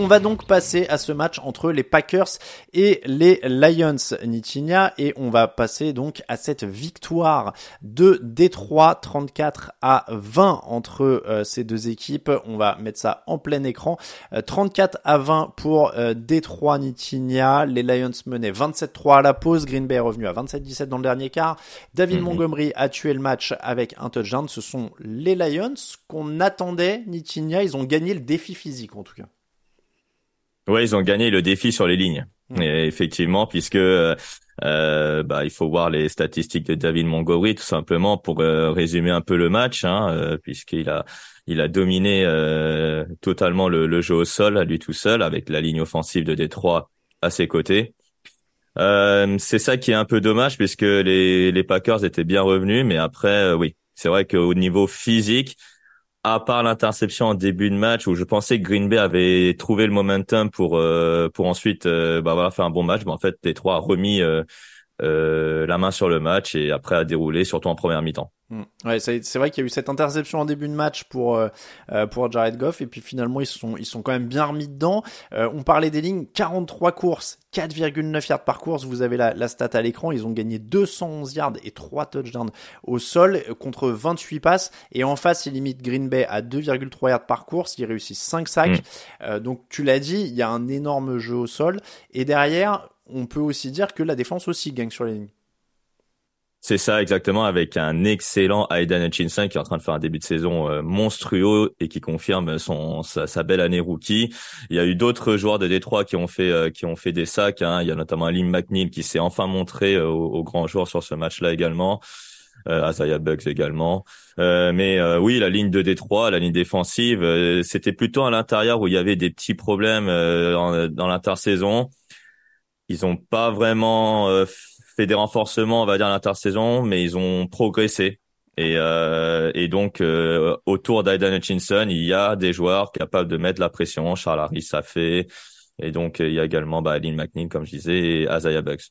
On va donc passer à ce match entre les Packers et les Lions Nitinia et on va passer donc à cette victoire de Détroit 34 à 20 entre euh, ces deux équipes. On va mettre ça en plein écran. Euh, 34 à 20 pour euh, Détroit Nitinia. Les Lions menaient 27-3 à la pause. Green Bay est revenu à 27-17 dans le dernier quart. David Mhm. Montgomery a tué le match avec un touchdown. Ce sont les Lions qu'on attendait. Nitinia, ils ont gagné le défi physique en tout cas. Ouais, ils ont gagné le défi sur les lignes. Mm. Et effectivement, puisque euh, euh, bah, il faut voir les statistiques de David Montgomery tout simplement pour euh, résumer un peu le match, hein, euh, puisqu'il a il a dominé euh, totalement le, le jeu au sol à lui tout seul avec la ligne offensive de Détroit à ses côtés. Euh, c'est ça qui est un peu dommage puisque les les Packers étaient bien revenus, mais après oui, c'est vrai qu'au niveau physique, à part l'interception en début de match où je pensais que Green Bay avait trouvé le momentum pour euh, pour ensuite euh, bah voilà faire un bon match, mais en fait Détroit a remis euh, euh, la main sur le match et après a déroulé surtout en première mi-temps. Mm. Ouais, c'est c'est vrai qu'il y a eu cette interception en début de match pour euh, euh, pour Jared Goff et puis finalement ils sont ils sont quand même bien remis dedans. Euh, on parlait des lignes, 43 courses, 4,9 yards par course. Vous avez la, la stat à l'écran. Ils ont gagné 211 yards et 3 touchdowns au sol euh, contre 28 passes. Et en face, ils limitent Green Bay à 2,3 yards par course. Ils réussissent 5 sacs. Mm. Euh, donc tu l'as dit, il y a un énorme jeu au sol. Et derrière, on peut aussi dire que la défense aussi gagne sur les lignes. C'est ça exactement avec un excellent Aidan Hutchinson qui est en train de faire un début de saison euh, monstrueux et qui confirme son sa, sa belle année rookie. Il y a eu d'autres joueurs de Détroit qui ont fait euh, qui ont fait des sacs. Hein. Il y a notamment Alim McNeil qui s'est enfin montré euh, aux, aux grands joueurs sur ce match-là également. Isaiah Bugs également. Mais oui, la ligne de Détroit, la ligne défensive, c'était plutôt à l'intérieur où il y avait des petits problèmes dans l'intersaison. Ils ont pas vraiment euh, fait des renforcements, on va dire, à l'intersaison, mais ils ont progressé. Et, euh, et donc, euh, autour d'Aidan Hutchinson, il y a des joueurs capables de mettre la pression. Charles Harris, ça fait. Et donc, il y a également bah, Lynn McNeil, comme je disais, et Isaiah Bucks.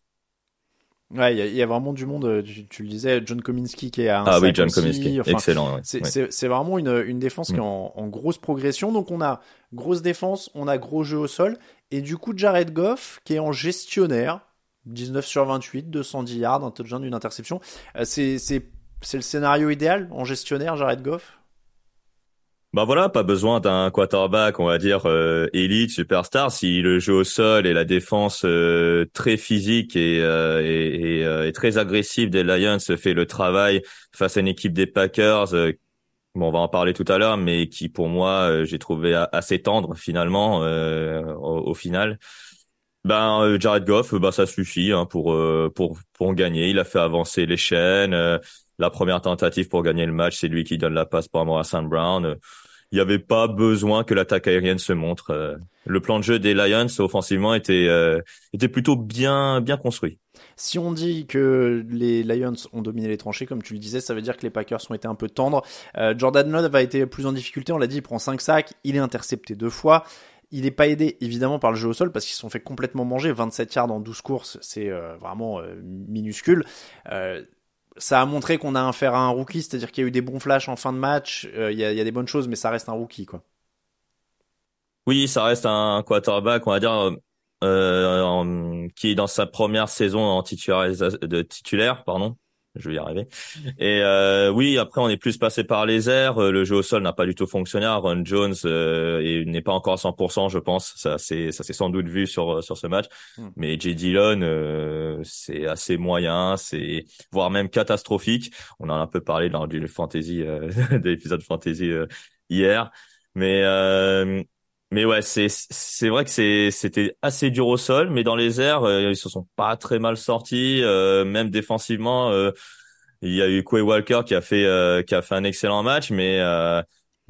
Ouais, il y, a- il y a vraiment du monde. euh, Tu, tu le disais, John Cominsky qui est à un Ah oui, John aussi. Cominsky, Enfin, excellent. ouais. C'est Ouais. vraiment une, une défense qui est Mm. en, en grosse progression. Donc on a grosse défense, on a gros jeu au sol. Et du coup, Jared Goff qui est en gestionnaire, 19 sur 28, 210 yards, un touchdown, une interception. Euh, c'est le scénario idéal en gestionnaire, Jared Goff? Bah voilà, pas besoin d'un quarterback, on va dire euh, élite, superstar. Si le jeu au sol et la défense euh, très physique et, euh, et, et, euh, et très agressive des Lions fait le travail face à une équipe des Packers, euh, bon, on va en parler tout à l'heure, mais qui pour moi euh, j'ai trouvé assez tendre finalement au, au final. Ben Jared Goff, bah ça suffit hein, pour pour pour gagner. Il a fait avancer les chaînes. la première tentative pour gagner le match, c'est lui qui donne la passe pour Amora St. Brown. Euh, Il n'y avait pas besoin que l'attaque aérienne se montre. Euh, Le plan de jeu des Lions offensivement était euh, était plutôt bien bien construit. Si on dit que les Lions ont dominé les tranchées, comme tu le disais, ça veut dire que les Packers ont été un peu tendres. Euh, Jordan Love a été plus en difficulté, on l'a dit, il prend 5 sacs, il est intercepté deux fois. il n'est pas aidé évidemment par le jeu au sol parce qu'ils se sont fait complètement manger. 27 yards en 12 courses, c'est vraiment minuscule. Ça a montré qu'on a affaire à un rookie, c'est-à-dire qu'il y a eu des bons flashs en fin de match, il y, a, des bonnes choses, mais ça reste un rookie quoi. Oui, ça reste un quarterback, on va dire, euh, qui est dans sa première saison en titulaire, pardon. Je vais y arriver. Et euh, oui, après on est plus passé par les airs. Le jeu au sol n'a pas du tout fonctionné. Ron Jones euh, n'est pas encore à 100%, je pense. Ça c'est ça s'est sans doute vu sur sur ce match. Hmm. Mais J. Dillon, euh, c'est assez moyen, c'est voire même catastrophique. On en a un peu parlé dans du fantasy, euh, de l'épisode fantasy euh, hier. Mais euh, mais ouais, c'est c'est vrai que c'est c'était assez dur au sol, mais dans les airs, euh, ils se sont pas très mal sortis, euh, même défensivement. Euh, il y a eu Quay Walker qui a fait qui a fait un excellent match, mais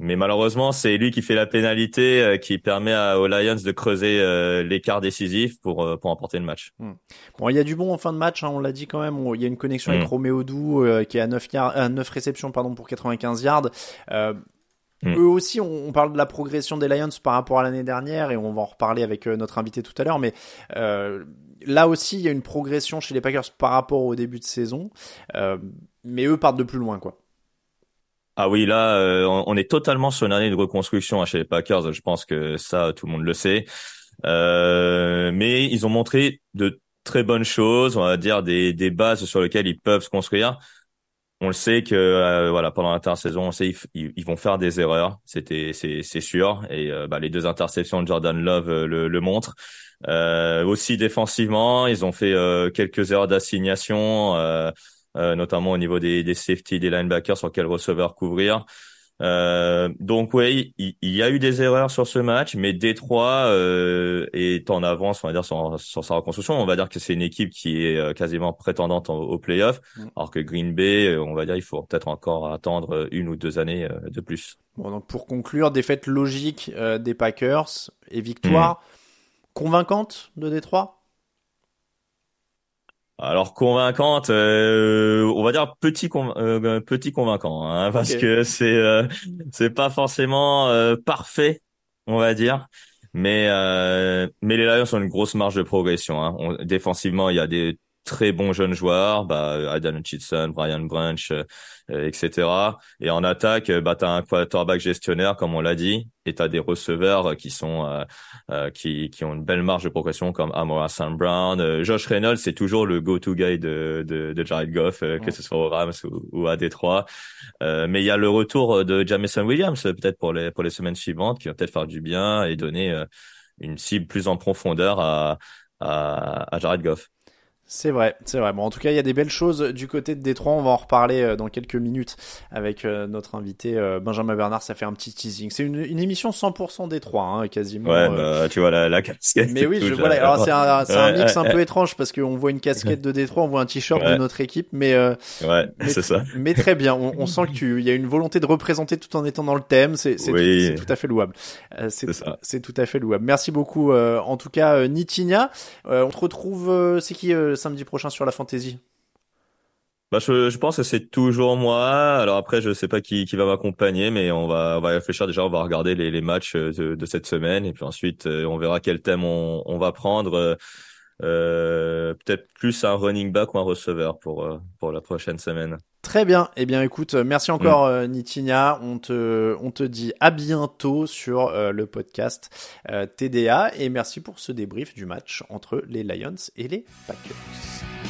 mais malheureusement, c'est lui qui fait la pénalité qui permet à, aux Lions de creuser l'écart décisif pour pour emporter le match. Hmm. Bon, il y a du bon en fin de match, hein, on l'a dit quand même. Il y a une connexion avec hmm. Roméo Dou qui est à 9 yards, à 9 réceptions pardon pour 95 yards. Mm. Eux aussi, on, parle de la progression des Lions par rapport à l'année dernière et on va en reparler avec euh, notre invité tout à l'heure. Mais euh, là aussi, il y a une progression chez les Packers par rapport au début de saison. Euh, mais eux partent de plus loin, quoi. Ah oui, là, on est totalement sur une année de reconstruction hein, chez les Packers. Je pense que ça, tout le monde le sait. mais ils ont montré de très bonnes choses, on va dire des, des bases sur lesquelles ils peuvent se construire on le sait que euh, voilà pendant l'intersaison, on sait ils, ils, vont faire des erreurs, c'était c'est sûr et euh, bah, les deux interceptions de Jordan Love euh, le, le montrent. aussi défensivement, ils ont fait quelques erreurs d'assignation, notamment au niveau des, des safety, des linebackers sur quel receveur couvrir. Euh, donc oui, il, y, a eu des erreurs sur ce match, mais Détroit euh, est en avance, on va dire, sur, sa reconstruction. On va dire que c'est une équipe qui est euh, quasiment prétendante au, playoff, mm. alors que Green Bay, on va dire, il faut peut-être encore attendre une ou deux années de plus. Bon, donc pour conclure, défaite logique des Packers et victoire mm. convaincante de Détroit? Alors convaincante, euh, on va dire petit euh, petit convaincant, hein, parce que c'est euh, c'est pas forcément parfait, on va dire, mais mais les Lions ont une grosse marge de progression. Hein. défensivement, il y a des très bons jeunes joueurs, bah, Adam Hutchinson, Brian Branch, euh, euh, etc. Et en attaque, bah, tu as un quarterback gestionnaire, comme on l'a dit, et tu as des receveurs qui sont euh, qui, qui ont une belle marge de progression, comme Amora Sam Brown. Josh Reynolds, c'est toujours le go-to guy de, de, de Jared Goff, que ce soit au Rams ou, à Détroit. mais il y a le retour de Jamison Williams, peut-être pour les, pour les semaines suivantes, qui va peut-être faire du bien et donner une cible plus en profondeur à, à, à Jared Goff. C'est vrai, c'est vrai. Bon, en tout cas, il y a des belles choses du côté de Détroit. On va en reparler euh, dans quelques minutes avec euh, notre invité euh, Benjamin Bernard. Ça fait un petit teasing. C'est une, une émission 100% Détroit, hein, quasiment. Ouais, bah, tu vois la, la casquette. Mais oui, je vois. Alors c'est un, c'est un mix un peu étrange parce qu'on voit une casquette de Détroit, on voit un t-shirt de notre équipe, mais ouais, c'est ça. Mais très bien. On, on sent que tu, il y a une volonté de représenter tout en étant dans le thème. C'est, c'est, tout, tout, à fait louable. c'est, c'est tout à fait louable. Merci beaucoup. en tout cas, Nitinia. on te retrouve. c'est qui samedi prochain sur la fantasy bah, je, pense que c'est toujours moi. Alors après, je sais pas qui, qui va m'accompagner, mais on va, on va réfléchir déjà. On va regarder les, matchs de, de cette semaine et puis ensuite, euh, on verra quel thème on, on va prendre. Euh, peut-être plus un running back ou un receveur pour euh, pour la prochaine semaine. Très bien. Eh bien, écoute, merci encore mm. Nitinia. On te on te dit à bientôt sur le podcast TDA et merci pour ce débrief du match entre les Lions et les Packers.